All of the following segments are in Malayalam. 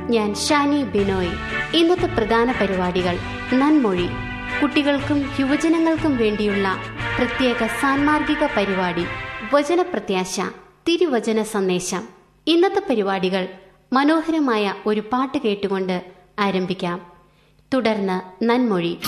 ഞാൻ ഷാനി ബിനോയ്. ഇന്നത്തെ പ്രധാന പരിപാടികൾ നന്മൊഴി. കുട്ടികൾക്കും യുവജനങ്ങൾക്കും വേണ്ടിയുള്ള പ്രത്യേക സാൻമാർഗിക പരിപാടി വചനപ്രത്യാശ തിരുവചന സന്ദേശം. ഇന്നത്തെ പരിപാടികൾ മനോഹരമായ ഒരു പാട്ട് കേട്ടുകൊണ്ട് ആരംഭിക്കാം. തുടർന്ന് നന്മൊഴി.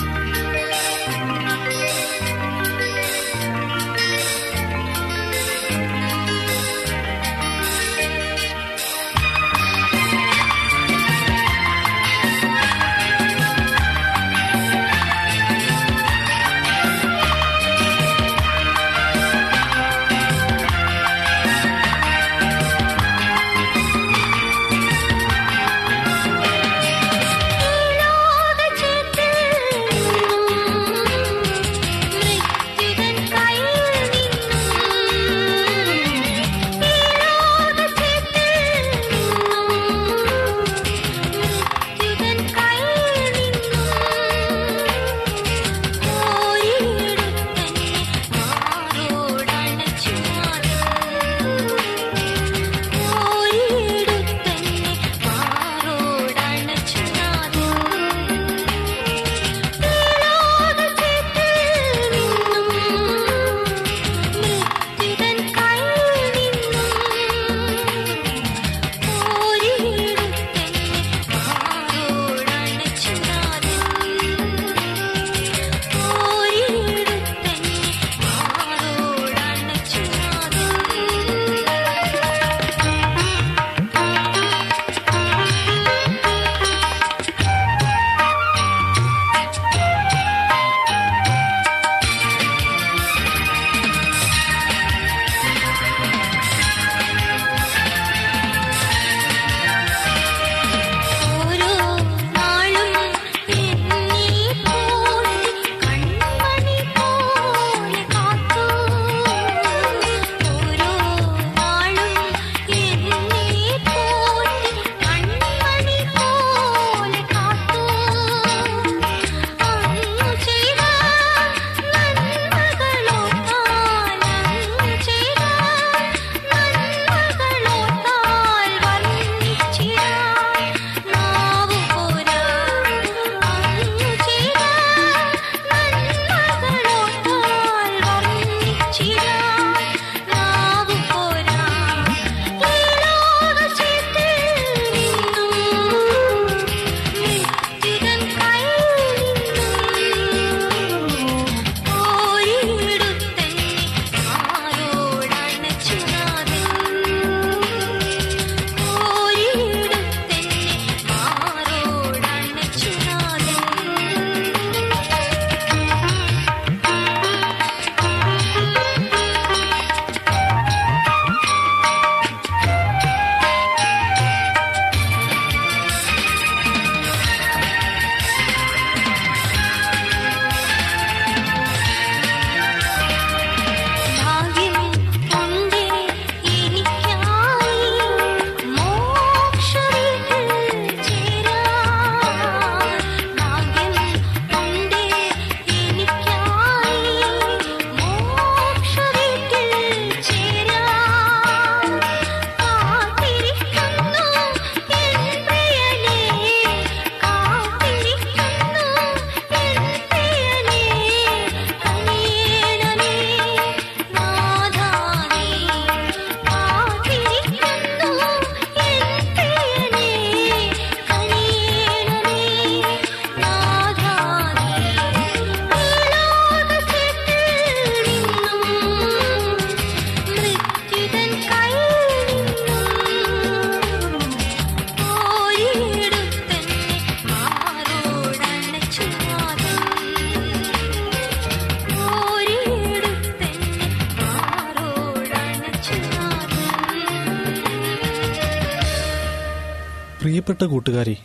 പ്രിയപ്പെട്ട കൂട്ടുകാരി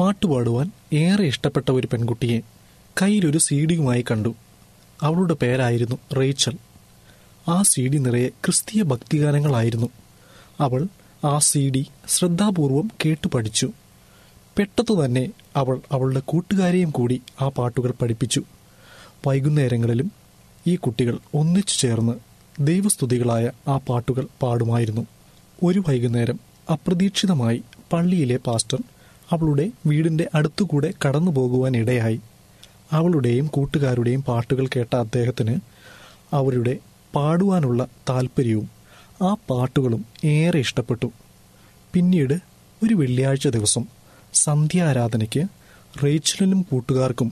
പാട്ടുപാടുവാൻ ഏറെ ഇഷ്ടപ്പെട്ട ഒരു പെൺകുട്ടിയെ കയ്യിലൊരു സീഡിയുമായി കണ്ടു. അവളുടെ പേരായിരുന്നു റേച്ചൽ. ആ സി ഡി നിറയെ ക്രിസ്തീയ ഭക്തിഗാനങ്ങളായിരുന്നു. അവൾ ആ സി ഡി ശ്രദ്ധാപൂർവം കേട്ടു പഠിച്ചു. പെട്ടെന്ന് തന്നെ അവൾ അവളുടെ കൂട്ടുകാരെയും കൂടി ആ പാട്ടുകൾ പഠിപ്പിച്ചു. വൈകുന്നേരങ്ങളിലും ഈ കുട്ടികൾ ഒന്നിച്ചു ചേർന്ന് ദൈവസ്തുതികളായ ആ പാട്ടുകൾ പാടുമായിരുന്നു. ഒരു വൈകുന്നേരം അപ്രതീക്ഷിതമായി പള്ളിയിലെ പാസ്റ്റർ അവളുടെ വീടിന്റെ അടുത്തുകൂടെ കടന്നു പോകുവാൻ ഇടയായി. അവളുടെയും കൂട്ടുകാരുടെയും പാട്ടുകൾ കേട്ട അദ്ദേഹത്തിന് അവരുടെ പാടുവാനുള്ള താല്പര്യവും ആ പാട്ടുകളും ഏറെ ഇഷ്ടപ്പെട്ടു. പിന്നീട് ഒരു വെള്ളിയാഴ്ച ദിവസം സന്ധ്യാരാധനയ്ക്ക് റേച്ചലിനും കൂട്ടുകാർക്കും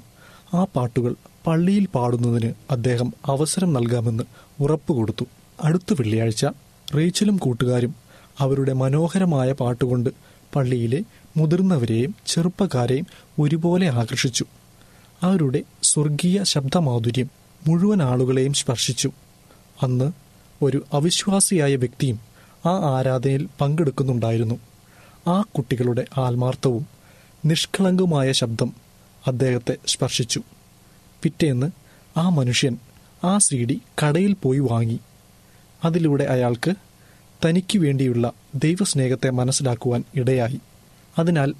ആ പാട്ടുകൾ പള്ളിയിൽ പാടുന്നതിന് അദ്ദേഹം അവസരം നൽകാമെന്ന് ഉറപ്പ് കൊടുത്തു. അടുത്ത വെള്ളിയാഴ്ച റേച്ചലും കൂട്ടുകാരും അവരുടെ മനോഹരമായ പാട്ടുകൊണ്ട് പള്ളിയിലെ മുതിർന്നവരെയും ചെറുപ്പക്കാരെയും ഒരുപോലെ ആകർഷിച്ചു. അവരുടെ സ്വർഗീയ ശബ്ദമാധുര്യം മുഴുവൻ ആളുകളെയും സ്പർശിച്ചു. അന്ന് ഒരു അവിശ്വാസിയായ വ്യക്തിയും ആ ആരാധനയിൽ പങ്കെടുക്കുന്നുണ്ടായിരുന്നു. ആ കുട്ടികളുടെ ആത്മാർത്ഥവും നിഷ്കളങ്കവുമായ ശബ്ദം അദ്ദേഹത്തെ സ്പർശിച്ചു. പിറ്റേന്ന് ആ മനുഷ്യൻ ആ സീഡി കടയിൽ പോയി വാങ്ങി. അതിലൂടെ അയാൾക്ക് തനിക്ക് വേണ്ടിയുള്ള ദൈവസ്നേഹത്തെ മനസ്സിലാക്കുവാൻ ഇടയായി. അതിനാൽ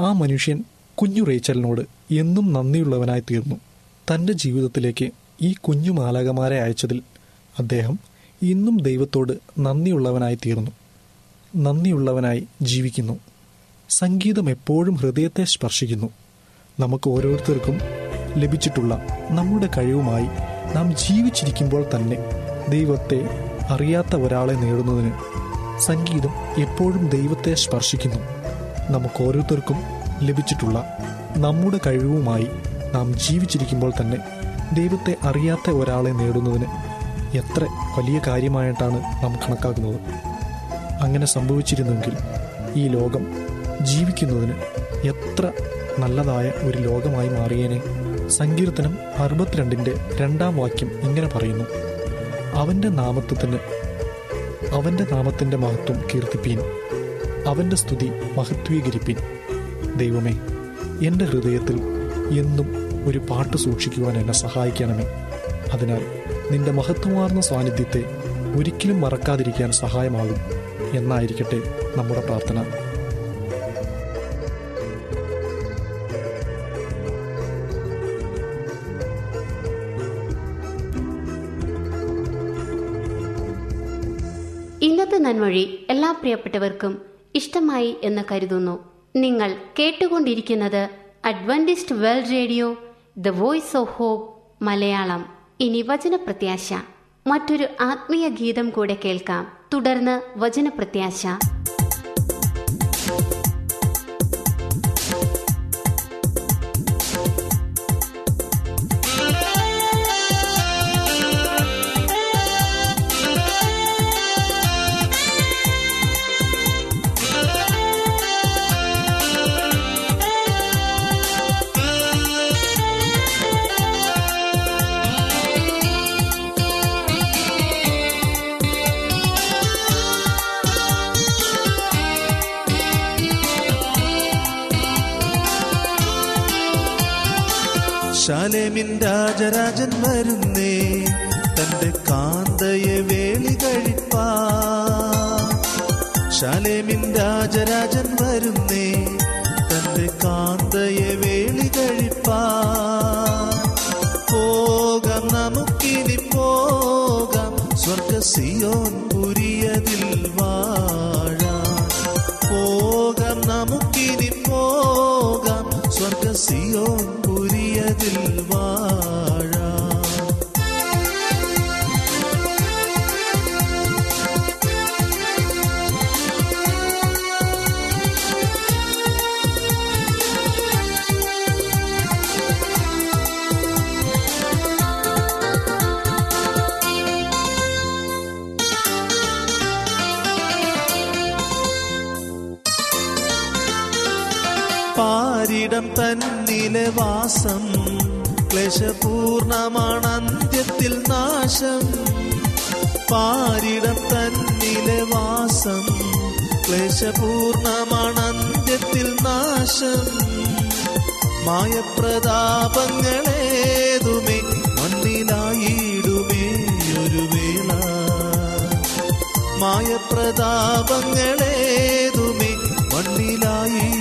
ആ മനുഷ്യൻ കുഞ്ഞു റേച്ചലിനോട് എന്നും നന്ദിയുള്ളവനായി തീർന്നു. തന്റെ ജീവിതത്തിലേക്ക് ഈ കുഞ്ഞു മാലകമാരെ അയച്ചതിൽ അദ്ദേഹം ഇന്നും ദൈവത്തോട് നന്ദിയുള്ളവനായി തീർന്നു. നന്ദിയുള്ളവനായി ജീവിക്കുന്നു. സംഗീതം എപ്പോഴും ഹൃദയത്തെ സ്പർശിക്കുന്നു. നമുക്ക് ഓരോരുത്തർക്കും ലഭിച്ചിട്ടുള്ള നമ്മുടെ കഴിവുമായി നാം ജീവിച്ചിരിക്കുമ്പോൾ തന്നെ ദൈവത്തെ അറിയാത്ത ഒരാളെ നേടുന്നതിന് സംഗീതം എപ്പോഴും ദൈവത്തെ സ്പർശിക്കുന്നു. നമുക്ക് ഓരോരുത്തർക്കും ലഭിച്ചിട്ടുള്ള നമ്മുടെ കഴിവുമായി നാം ജീവിച്ചിരിക്കുമ്പോൾ തന്നെ ദൈവത്തെ അറിയാത്ത ഒരാളെ നേടുന്നതിന് എത്ര വലിയ കാര്യമായിട്ടാണ് നാം കണക്കാക്കുന്നത്. അങ്ങനെ സംഭവിച്ചിരുന്നെങ്കിൽ ഈ ലോകം ജീവിക്കുന്നതിന് എത്ര നല്ലതായ ഒരു ലോകമായി മാറിയേനെ. സങ്കീർത്തനം അറുപത്തിരണ്ടിന്റെ രണ്ടാം വാക്യം ഇങ്ങനെ പറയുന്നു. അവന്റെ നാമത്വത്തിന് അവന്റെ നാമത്തിന്റെ മഹത്വം കീർത്തിപ്പീൻ. അവന്റെ സ്തുതി മഹത്വീകരിപ്പിൻ. ദൈവമേ എന്റെ ഹൃദയത്തിൽ എന്നും ഒരു പാട്ട് സൂക്ഷിക്കുവാൻ എന്നെ സഹായിക്കണമേ. അതിനാൽ നിന്റെ മഹത്വമാർന്ന സാന്നിധ്യത്തെ ഒരിക്കലും മറക്കാതിരിക്കാൻ സഹായമാകും. എന്നായിരിക്കട്ടെ നമ്മുടെ പ്രാർത്ഥന. നന്മൊഴി എല്ലാ പ്രിയപ്പെട്ടവർക്കും ഇഷ്ടമായി എന്ന് കരുതുന്നു. നിങ്ങൾ കേട്ടുകൊണ്ടിരിക്കുന്നത് Adventist World Radio the voice of hope Malayalam. ഇനി വചനപ്രത്യാശ. മറ്റൊരു ആത്മീയ ഗീതം കൂടെ കേൾക്കാം. തുടർന്ന് വചനപ്രത്യാശ. വാഴാം. പാരിടം തന്നിലെ വാസം ക്ലേശപൂർണമാണ് അന്ത്യത്തിൽ നാശം. പാരിടത്തൻ വാസം. ക്ലേശപൂർണമാണ് അന്ത്യത്തിൽ നാശം. മായപ്രതാപങ്ങളേതുമേ മണ്ണിലായിടുമേ ഒരു വേള. മായപ്രതാപങ്ങളേതുമേ മണ്ണിലായിടുമേ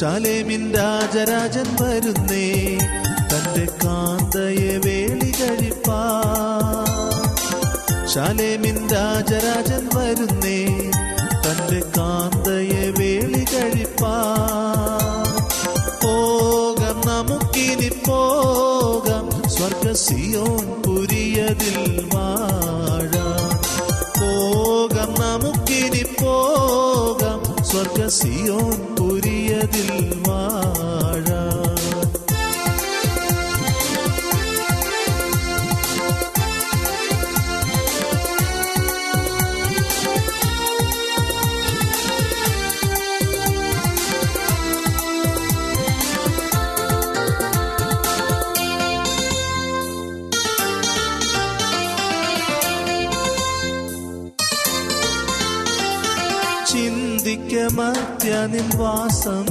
ശാലേമിൻ രാജരാജൻ വരുന്നേ തന്റെ കാന്തയെ വേളി കഴിപ്പാ. ശാലേമിൻ രാജരാജൻ വരുന്നേ തന്റെ കാന്തയെ വേളി കഴിപ്പാ. പോകാം നമുക്കിനി പോകാം സ്വർഗ സിയോൻ പുരിയതിൽ പോകാം സ്വർഗ സിയോൻ പുരിയതിൽ വാസം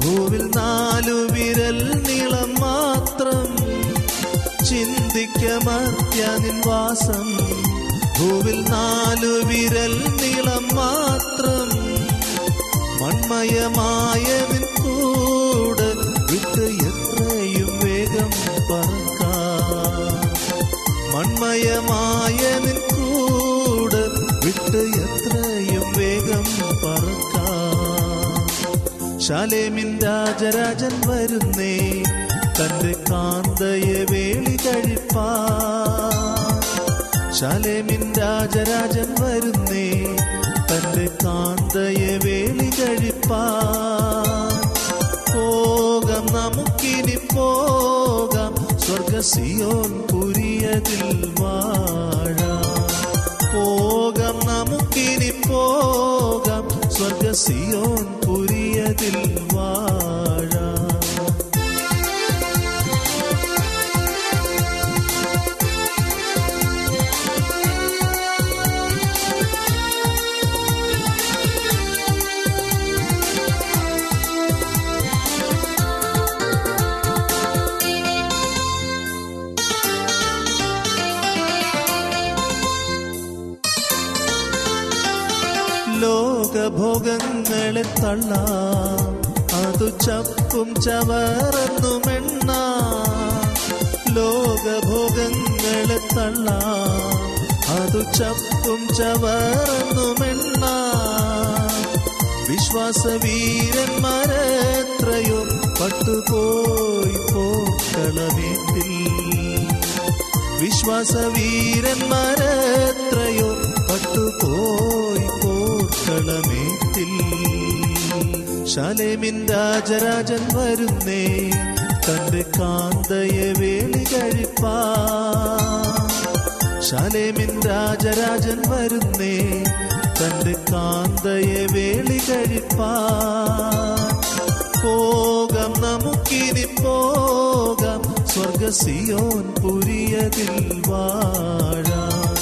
ഭൂവിൽ നാലു വിരൽ നീളം മാത്രം. ചിന്തിക്കമത്യ നിൻ വാസം ഭൂവിൽ നാലു വിരൽ നീളം മാത്രം. മൺമയമായ കൂട് എത്രയും വേഗം പറക്കാം. മൺമയമായ ശാലേമിൻ രാജരാജൻ വരുന്നേ തന്റെ കാന്തയെ വേളി കഴിപ്പാ ശാലേമിൻ രാജരാജൻ വരുന്നേ തന്റെ കാന്തയെ വേളി കഴിപ്പാ പോകാം നമുക്കിനി പോകാം സ്വർഗസിയോൻ പുരിയതിൽ വാഴാം. പോകാം നമുക്കിനി പോകാം സ്വർഗ സിയോൻ പുരിയതിൽ ലോകഭോഗങ്ങളെ തള്ളാം. അതു ചപ്പും ചവറന്നുമെണ്ണ ലോകഭോഗങ്ങളെ തള്ളാം. അതു ചപ്പും ചവറന്നുമെണ്ണ വിശ്വാസവീരന്മാരെത്രയും പട്ടുപോയി പോക്കളമേറ്റിൽ വിശ്വാസവീരന്മാരെത്രയോ പട്ടുപോയി പോർക്കളമേറ്റിൽ ശാലേമിൻ രാജരാജൻ വരുന്നേ തന്റെ കാന്തയെ വേളി കഴിപ്പാ. ശാലേമിൻ രാജരാജൻ വരുന്നേ തന്റെ കാന്തയെ വേളി കഴിപ്പാ. നമുക്കിനി പോകാം സ്വർഗസിയോൻ പുരിയതിൽ വാഴാം.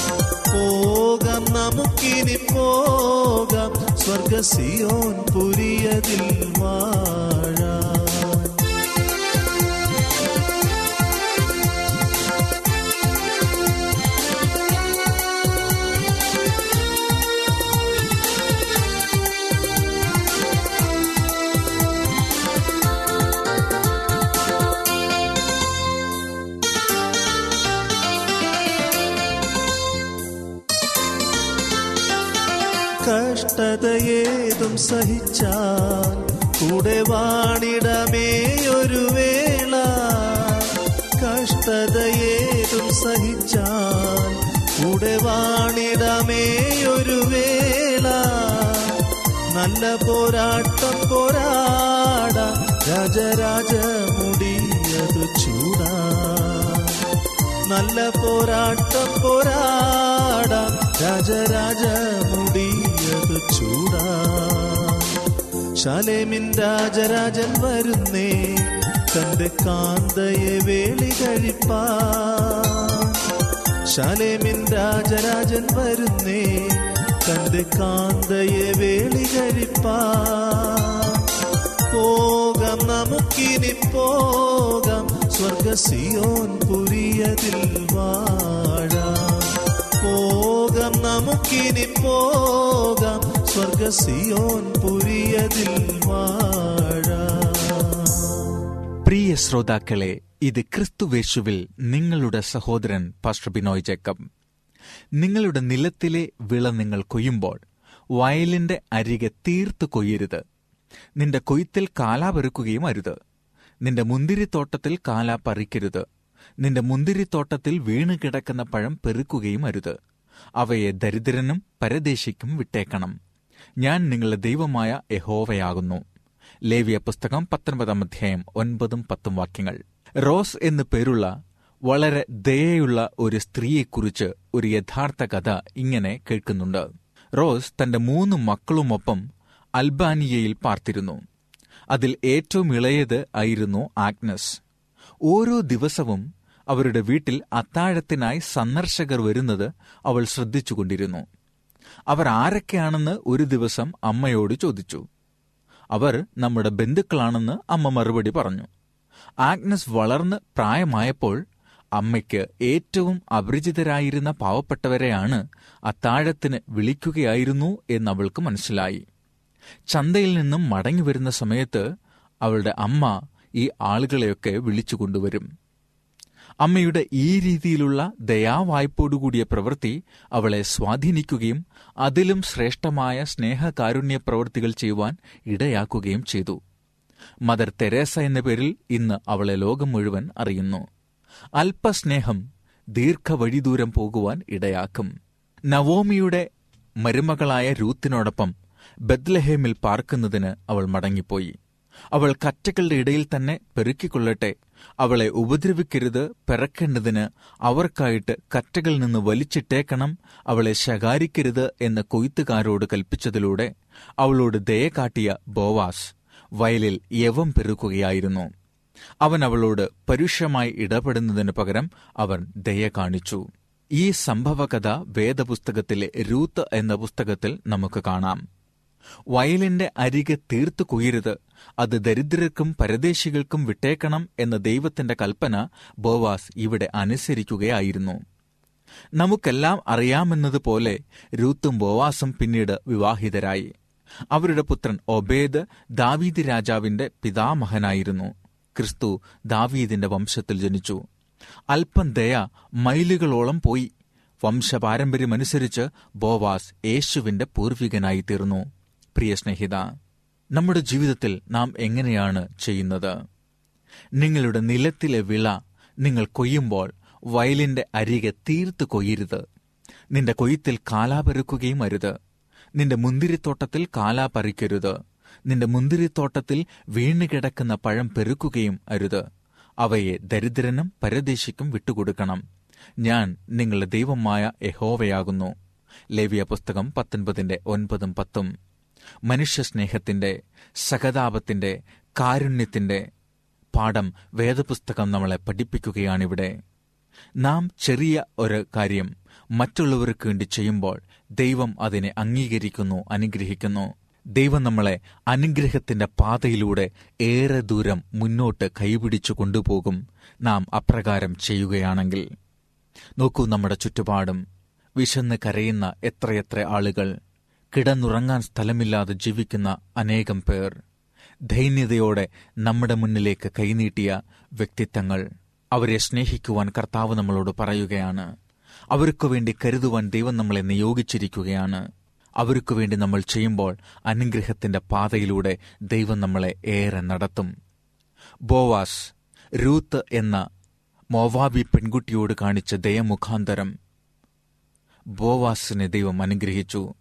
പോകാം നമുക്കിനി പോകാം. സ്വർഗസിയോൻ പുരിയതിൽ വാഴാം. കഷ്ടതയേതും സഹിച്ചാൽ കൂടെ വാണിടമേ ഒരു വേള. കഷ്ടതയേതും സഹിച്ചാൽ കൂടെ വാണിടമേ ഒരു വേള. നല്ല പോരാട്ടം പോരാട രാജരാജ മുടിയതു ചൂടാ. നല്ല പോരാട്ടം പോരാട രാജരാജ ശാലേമിൻ രാജരാജൻ വരുന്നേ തന്റെ കാന്തയെ വേളി കഴിപ്പാ. ശാലേമിൻ രാജരാജൻ വരുന്നേ തന്റെ കാന്തയെ വേളി കഴിപ്പാ. നമുക്കിനി പോകാം സ്വർഗസിയോൻ പുരിയതിൽ വാഴാം. നമുക്കിനി പോകാം. സ്വർഗസിയോൻ പുരിയതിൽ പ്രിയ ശ്രോതാക്കളെ ഇത് ക്രിസ്തുവേശുവിൽ നിങ്ങളുടെ സഹോദരൻ പാസ്റ്റർ ബിനോയ് ജേക്കബ്. നിങ്ങളുടെ നിലത്തിലെ വിള നിങ്ങൾ കൊയ്യുമ്പോൾ വയലിന്റെ അരികെ തീർത്ത് കൊയ്യരുത്. നിന്റെ കൊയ്ത്തിൽ കാലാ പെറുക്കുകയും അരുത്. നിന്റെ മുന്തിരിത്തോട്ടത്തിൽ കാലാ പറിക്കരുത്. നിന്റെ മുന്തിരിത്തോട്ടത്തിൽ വീണ് കിടക്കുന്ന പഴം പെറുക്കുകയും അരുത്. അവയെ ദരിദ്രനും പരദേശിക്കും വിട്ടേക്കണം. ഞാൻ നിങ്ങളുടെ ദൈവമായ യഹോവയാകുന്നു. ലേവിയ പുസ്തകം പത്തൊൻപതാം അധ്യായം ഒൻപതും പത്തും വാക്യങ്ങൾ. റോസ് എന്നു പേരുള്ള വളരെ ദയയുള്ള ഒരു സ്ത്രീയെക്കുറിച്ച് ഒരു യഥാർത്ഥ കഥ ഇങ്ങനെ കേൾക്കുന്നുണ്ട്. റോസ് തന്റെ മൂന്ന് മക്കളുമൊപ്പം അൽബാനിയയിൽ പാർത്തിരുന്നു. അതിൽ ഏറ്റവും ഇളയത് ആയിരുന്നു ആഗ്നസ്. ഓരോ ദിവസവും അവരുടെ വീട്ടിൽ അത്താഴത്തിനായി സന്ദർശകർ വരുന്നത് അവൾ ശ്രദ്ധിച്ചുകൊണ്ടിരുന്നു. അവർ ആരൊക്കെയാണെന്ന് ഒരു ദിവസം അമ്മയോട് ചോദിച്ചു. അവർ നമ്മുടെ ബന്ധുക്കളാണെന്ന് അമ്മ മറുപടി പറഞ്ഞു. ആഗ്നസ് വളർന്ന് പ്രായമായപ്പോൾ അമ്മയ്ക്ക് ഏറ്റവും അപരിചിതരായിരുന്ന പാവപ്പെട്ടവരെയാണ് അത്താഴത്തിന് വിളിക്കുകയായിരുന്നു എന്നവൾക്ക് മനസ്സിലായി. ചന്തയിൽ നിന്നും മടങ്ങി വരുന്ന സമയത്ത് അവളുടെ അമ്മ ഈ ആളുകളെയൊക്കെ വിളിച്ചു കൊണ്ടുവരും അമ്മയുടെ ഈ രീതിയിലുള്ള ദയാവായ്പോടുകൂടിയ പ്രവൃത്തി അവളെ സ്വാധീനിക്കുകയും അതിലും ശ്രേഷ്ഠമായ സ്നേഹകാരുണ്യ പ്രവൃത്തികൾ ചെയ്യുവാൻ ഇടയാക്കുകയും ചെയ്തു. മദർ തെരേസ എന്ന പേരിൽ ഇന്ന് അവളെ ലോകം മുഴുവൻ അറിയുന്നു. അല്പസ്നേഹം ദീർഘവഴിദൂരം പോകുവാൻ ഇടയാക്കും. നവോമിയുടെ മരുമകളായ രൂത്തിനോടൊപ്പം ബദ്ലഹേമിൽ പാർക്കുന്നതിന് അവൾ മടങ്ങിപ്പോയി. അവൾ കറ്റകളുടെ ഇടയിൽ തന്നെ പെറുക്കിക്കൊള്ളട്ടെ. അവളെ ഉപദ്രവിക്കരുത് പിറക്കേണ്ടതിന് അവർക്കായിട്ട് കറ്റകളിൽ നിന്ന് വലിച്ചിട്ടേക്കണം അവളെ ശകാരിക്കരുത് എന്ന് കൊയ്ത്തുകാരോട് കൽപ്പിച്ചതിലൂടെ അവളോട് ദയ കാട്ടിയ ബോവാസ് വയലിൽ യവം പെറുക്കുകയായിരുന്നു. അവൻ അവളോട് പരുഷമായി ഇടപെടുന്നതിനു പകരം അവൻ ദയ കാണിച്ചു. ഈ സംഭവകഥ വേദപുസ്തകത്തിലെ രൂത്ത് എന്ന പുസ്തകത്തിൽ നമുക്ക് കാണാം. വയലിന്റെ അരികെ തീർത്തു കുയരുത്. അത് ദരിദ്രർക്കും പരദേശികൾക്കും വിട്ടേക്കണം എന്ന ദൈവത്തിന്റെ കൽപ്പന ബോവാസ് ഇവിടെ അനുസരിക്കുകയായിരുന്നു. നമുക്കെല്ലാം അറിയാമെന്നതുപോലെ രൂത്തും ബോവാസും പിന്നീട് വിവാഹിതരായി. അവരുടെ പുത്രൻ ഒബേദ് ദാവീദ് രാജാവിന്റെ പിതാമഹനായിരുന്നു. ക്രിസ്തു ദാവീദിന്റെ വംശത്തിൽ ജനിച്ചു. അല്പം ദയ മൈലുകളോളം പോയി. വംശപാരമ്പര്യമനുസരിച്ച് ബോവാസ് യേശുവിന്റെ പൂർവികനായി തീർന്നു. പ്രിയ സ്നേഹിത നമ്മുടെ ജീവിതത്തിൽ നാം എങ്ങനെയാണ് ചെയ്യുന്നത്? നിങ്ങളുടെ നിലത്തിലെ വിള നിങ്ങൾ കൊയ്യുമ്പോൾ വയലിന്റെ അരികെ തീർത്ത് കൊയ്യരുത്. നിന്റെ കൊയ്ത്തിൽ കാലാപെറുക്കുകയും അരുത്. നിന്റെ മുന്തിരിത്തോട്ടത്തിൽ കാലാ പറിക്കരുത് നിന്റെ മുന്തിരിത്തോട്ടത്തിൽ വീണുകിടക്കുന്ന പഴം പെരുക്കുകയും അരുത്. അവയെ ദരിദ്രനും പരദേശിക്കും വിട്ടുകൊടുക്കണം. ഞാൻ നിങ്ങളുടെ ദൈവമായ യഹോവയാകുന്നു. ലേവിയ പുസ്തകം പത്തൊൻപതിന്റെ ഒൻപതും പത്തും. മനുഷ്യസ്നേഹത്തിന്റെ സഹതാപത്തിന്റെ കാരുണ്യത്തിന്റെ പാഠം വേദപുസ്തകം നമ്മളെ പഠിപ്പിക്കുകയാണിവിടെ. നാം ചെറിയ ഒരു കാര്യം മറ്റുള്ളവർക്ക് വേണ്ടി ചെയ്യുമ്പോൾ ദൈവം അതിനെ അംഗീകരിക്കുന്നു അനുഗ്രഹിക്കുന്നു. ദൈവം നമ്മളെ അനുഗ്രഹത്തിന്റെ പാതയിലൂടെ ഏറെ ദൂരം മുന്നോട്ട് കൈപിടിച്ചു കൊണ്ടുപോകും നാം അപ്രകാരം ചെയ്യുകയാണെങ്കിൽ. നോക്കൂ നമ്മുടെ ചുറ്റുപാടും വിശന്ന് കരയുന്ന എത്രയെത്ര ആളുകൾ കിടന്നുറങ്ങാൻ സ്ഥലമില്ലാതെ ജീവിക്കുന്ന അനേകം പേർ ദൈന്യതയോടെ നമ്മുടെ മുന്നിലേക്ക് കൈനീട്ടിയ വ്യക്തിത്വങ്ങൾ അവരെ സ്നേഹിക്കുവാൻ കർത്താവ് നമ്മളോട് പറയുകയാണ്. അവർക്കു വേണ്ടി കരുതുവാൻ ദൈവം നമ്മളെ നിയോഗിച്ചിരിക്കുകയാണ്. അവർക്കു വേണ്ടി നമ്മൾ ചെയ്യുമ്പോൾ അനുഗ്രഹത്തിന്റെ പാതയിലൂടെ ദൈവം നമ്മളെ ഏറെ നടത്തും. ബോവാസ് രൂത്ത് എന്ന മോവാബി പെൺകുട്ടിയോട് കാണിച്ച ദയമുഖാന്തരം ബോവാസിനെ ദൈവം അനുഗ്രഹിച്ചു.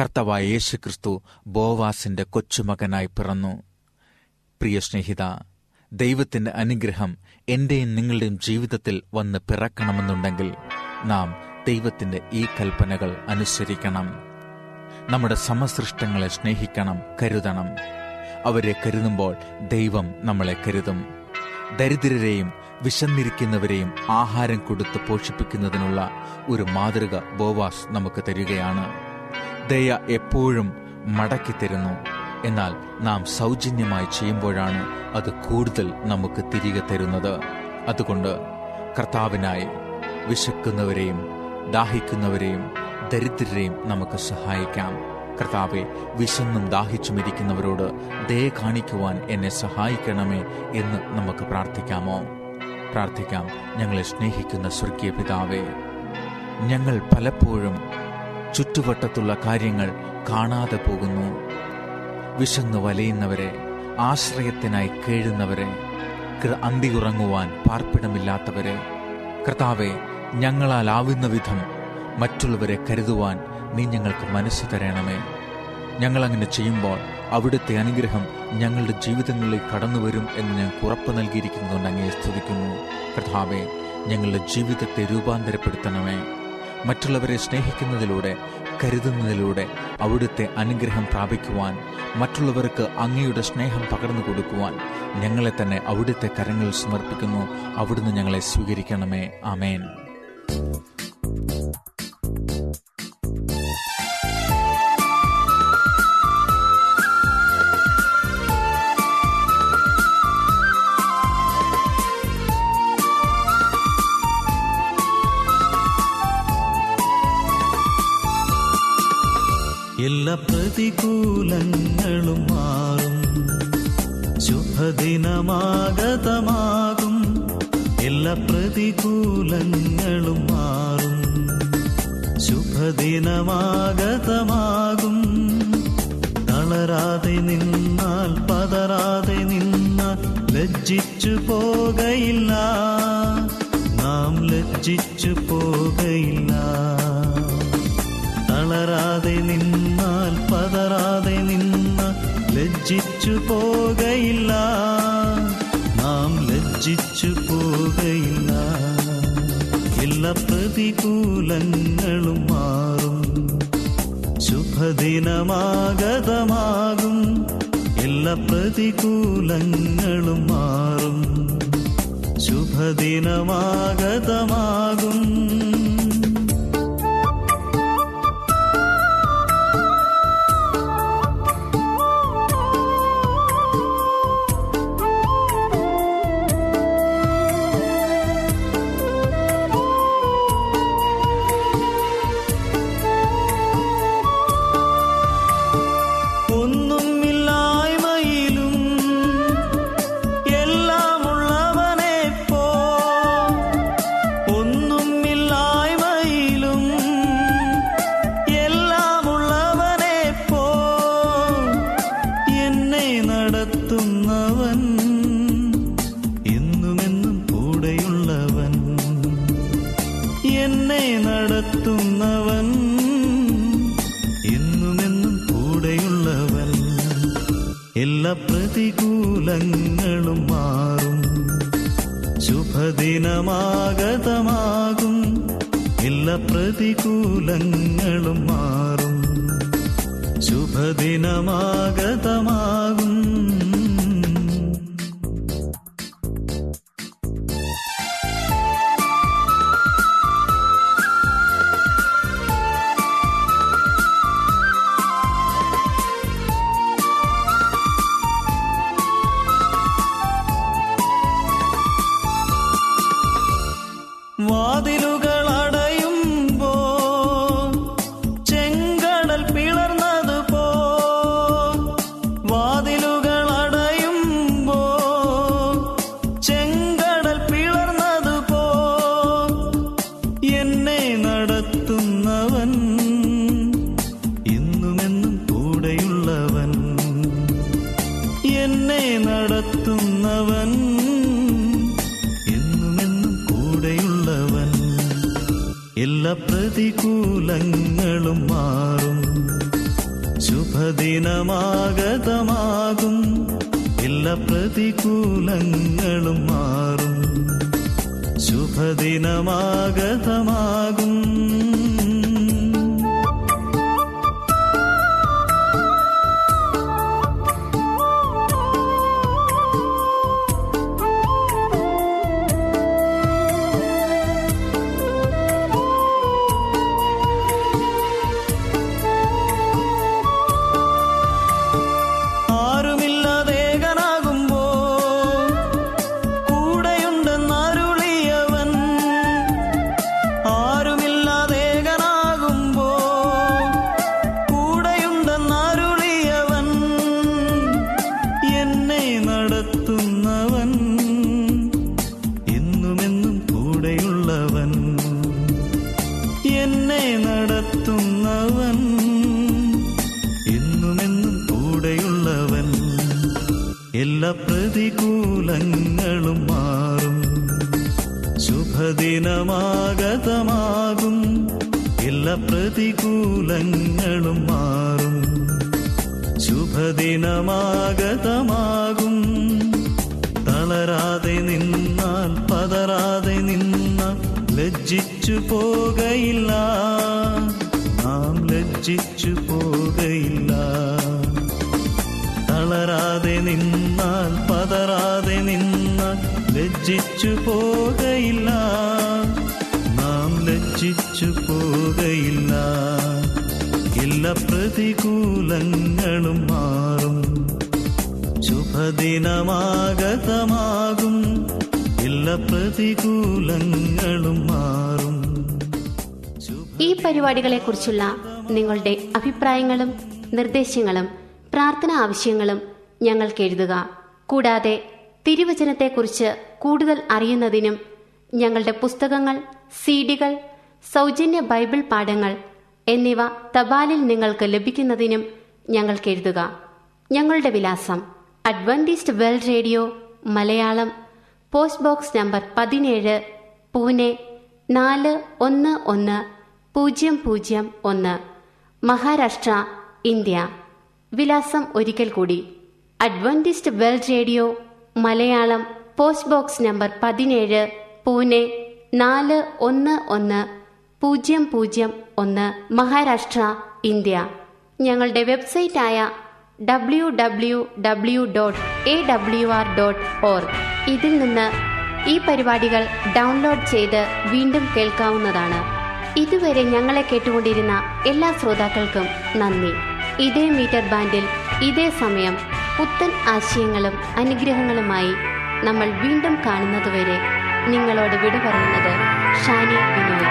കർത്തവായ യേശുക്രിസ്തു ബോവാസിന്റെ കൊച്ചുമകനായി പിറന്നു. പ്രിയ സ്നേഹിത ദൈവത്തിന്റെ അനുഗ്രഹം എന്റെയും നിങ്ങളുടെയും ജീവിതത്തിൽ വന്ന് പിറക്കണമെന്നുണ്ടെങ്കിൽ നാം ദൈവത്തിന്റെ ഈ കൽപ്പനകൾ അനുസരിക്കണം. നമ്മുടെ സമസൃഷ്ടങ്ങളെ സ്നേഹിക്കണം കരുതണം. അവരെ കരുതുമ്പോൾ ദൈവം നമ്മളെ കരുതും. ദരിദ്രരെയും വിശന്നിരിക്കുന്നവരെയും ആഹാരം കൊടുത്ത് പോഷിപ്പിക്കുന്നതിനുള്ള ഒരു മാതൃക ബോവാസ് നമുക്ക് തരികയാണ്. ദയ എപ്പോഴും മടക്കി തരുന്നു. എന്നാൽ നാം സൗജന്യമായി ചെയ്യുമ്പോഴാണ് അത് കൂടുതൽ നമുക്ക് തിരികെ തരുന്നത്. അതുകൊണ്ട് കർത്താവിനായി വിശക്കുന്നവരെയും ദാഹിക്കുന്നവരെയും ദരിദ്രരെയും നമുക്ക് സഹായിക്കാം. കർത്താവെ വിശന്നും ദാഹിച്ചും ഇരിക്കുന്നവരോട് ദയ കാണിക്കുവാൻ എന്നെ സഹായിക്കണമേ എന്ന് നമുക്ക് പ്രാർത്ഥിക്കാമോ? പ്രാർത്ഥിക്കാം. ഞങ്ങളെ സ്നേഹിക്കുന്ന സ്വർഗീയ പിതാവേ ഞങ്ങൾ പലപ്പോഴും ചുറ്റുവട്ടത്തുള്ള കാര്യങ്ങൾ കാണാതെ പോകുന്നു. വിശന്നു വലയുന്നവരെ ആശ്രയത്തിനായി കേഴുന്നവരെ അന്തിയുറങ്ങുവാൻ പാർപ്പിടമില്ലാത്തവരെ കർത്താവെ ഞങ്ങളാലാവുന്ന വിധം മറ്റുള്ളവരെ കരുതുവാൻ നീ ഞങ്ങൾക്ക് മനസ്സ് തരണമേ. ഞങ്ങളങ്ങനെ ചെയ്യുമ്പോൾ അവിടുത്തെ അനുഗ്രഹം ഞങ്ങളുടെ ജീവിതങ്ങളിൽ കടന്നു വരും എന്ന് ഞങ്ങൾക്ക് ഉറപ്പ് നൽകിയിരിക്കുന്നതുകൊണ്ട് അങ്ങേ സ്തുതിക്കുന്നു. കർത്താവെ ഞങ്ങളുടെ ജീവിതത്തെ രൂപാന്തരപ്പെടുത്തണമേ. മറ്റുള്ളവരെ സ്നേഹിക്കുന്നതിലൂടെ കരുതുന്നതിലൂടെ അവിടുത്തെ അനുഗ്രഹം പ്രാപിക്കുവാൻ മറ്റുള്ളവർക്ക് അങ്ങയുടെ സ്നേഹം പകർന്നു കൊടുക്കുവാൻ ഞങ്ങളെ തന്നെ അവിടുത്തെ കരങ്ങളിൽ സമർപ്പിക്കുന്നു. അവിടുന്ന് ഞങ്ങളെ സ്വീകരിക്കണമേ. ആമേൻ. എല്ലാ പ്രതികൂലങ്ങളും മാറും. ശുഭദിനമാഗതമാകും. എല്ലാ പ്രതികൂലങ്ങളും മാറും. ശുഭദിനമാഗതമാകും. തളരാതെ നിന്നാൽ പതറാതെ നിന്നാൽ ലജ്ജിച്ചു പോകയില്ല. നാം ലജ്ജിച്ചു പോകയില്ല. തളരാതെ നിന്നാൽ പതറാതെ നിന്ന ലജ്ജിച്ചു പോകയില്ല. നാം ലജ്ജിച്ചു പോകയില്ല. എല്ലാ പ്രതികൂലങ്ങളും മാറും. ശുഭദിനമാഗതമാകും. എല്ലാ പ്രതികൂലങ്ങളും മാറും. ശുഭദിനമാഗതമാകും. ശുഭദിനമാഗതമാകും എല്ലാ പ്രതികൂലങ്ങളും മാറും. ശുഭദിനമാഗതമാകും. തളരാതെ നിന്നാൽ പതറാതെ നിന്നാൽ ലജ്ജിച്ചു പോകയില്ല. നാം ലജ്ജിച്ചു പോകയില്ല. എല്ലാ പ്രതികൂലങ്ങളും മാറും. ശുഭദിനമാഗതമാകും. എല്ലാ പ്രതികൂലങ്ങളും മാറും. ഈ പരിപാടികളെക്കുറിച്ചുള്ള നിങ്ങളുടെ അഭിപ്രായങ്ങളും നിർദ്ദേശങ്ങളും പ്രാർത്ഥന ആവശ്യങ്ങളും ഞങ്ങൾക്ക് എഴുതുക. കൂടാതെ തിരുവചനത്തെക്കുറിച്ച് കൂടുതൽ അറിയുന്നതിനും ഞങ്ങളുടെ പുസ്തകങ്ങൾ സീഡികൾ സൗജന്യ ബൈബിൾ പാഠങ്ങൾ എന്നിവ തപാലിൽ നിങ്ങൾക്ക് ലഭിക്കുന്നതിനും ഞങ്ങൾക്ക് എഴുതുക. ഞങ്ങളുടെ വിലാസം Adventist World Radio Malayalam post box number പതിനേഴ് പൂനെ നാല് ഒന്ന് ഒന്ന് പൂജ്യം പൂജ്യം ഒന്ന് മഹാരാഷ്ട്ര ഇന്ത്യ. വിലാസം ഒരിക്കൽ കൂടി. Adventist World Radio Malayalam post box number പതിനേഴ് പൂനെ നാല് ഒന്ന് ഒന്ന് പൂജ്യം പൂജ്യം ഒന്ന് മഹാരാഷ്ട്ര ഇന്ത്യ. ഞങ്ങളുടെ വെബ്സൈറ്റായ W W W dot A W R dot org ഇതിൽ നിന്ന് ഈ പരിപാടികൾ ഡൗൺലോഡ് ചെയ്ത് വീണ്ടും കേൾക്കാവുന്നതാണ്. ഇതുവരെ ഞങ്ങളെ കേട്ടുകൊണ്ടിരുന്ന എല്ലാ ശ്രോതാക്കൾക്കും നന്ദി. ഇതേ മീറ്റർ ബാൻഡിൽ ഇതേ സമയം പുത്തൻ ആശയങ്ങളും അനുഗ്രഹങ്ങളുമായി നമ്മൾ വീണ്ടും കാണുന്നതുവരെ നിങ്ങളോട് വിട പറയുന്നത് ഷാനി ബിനോയ്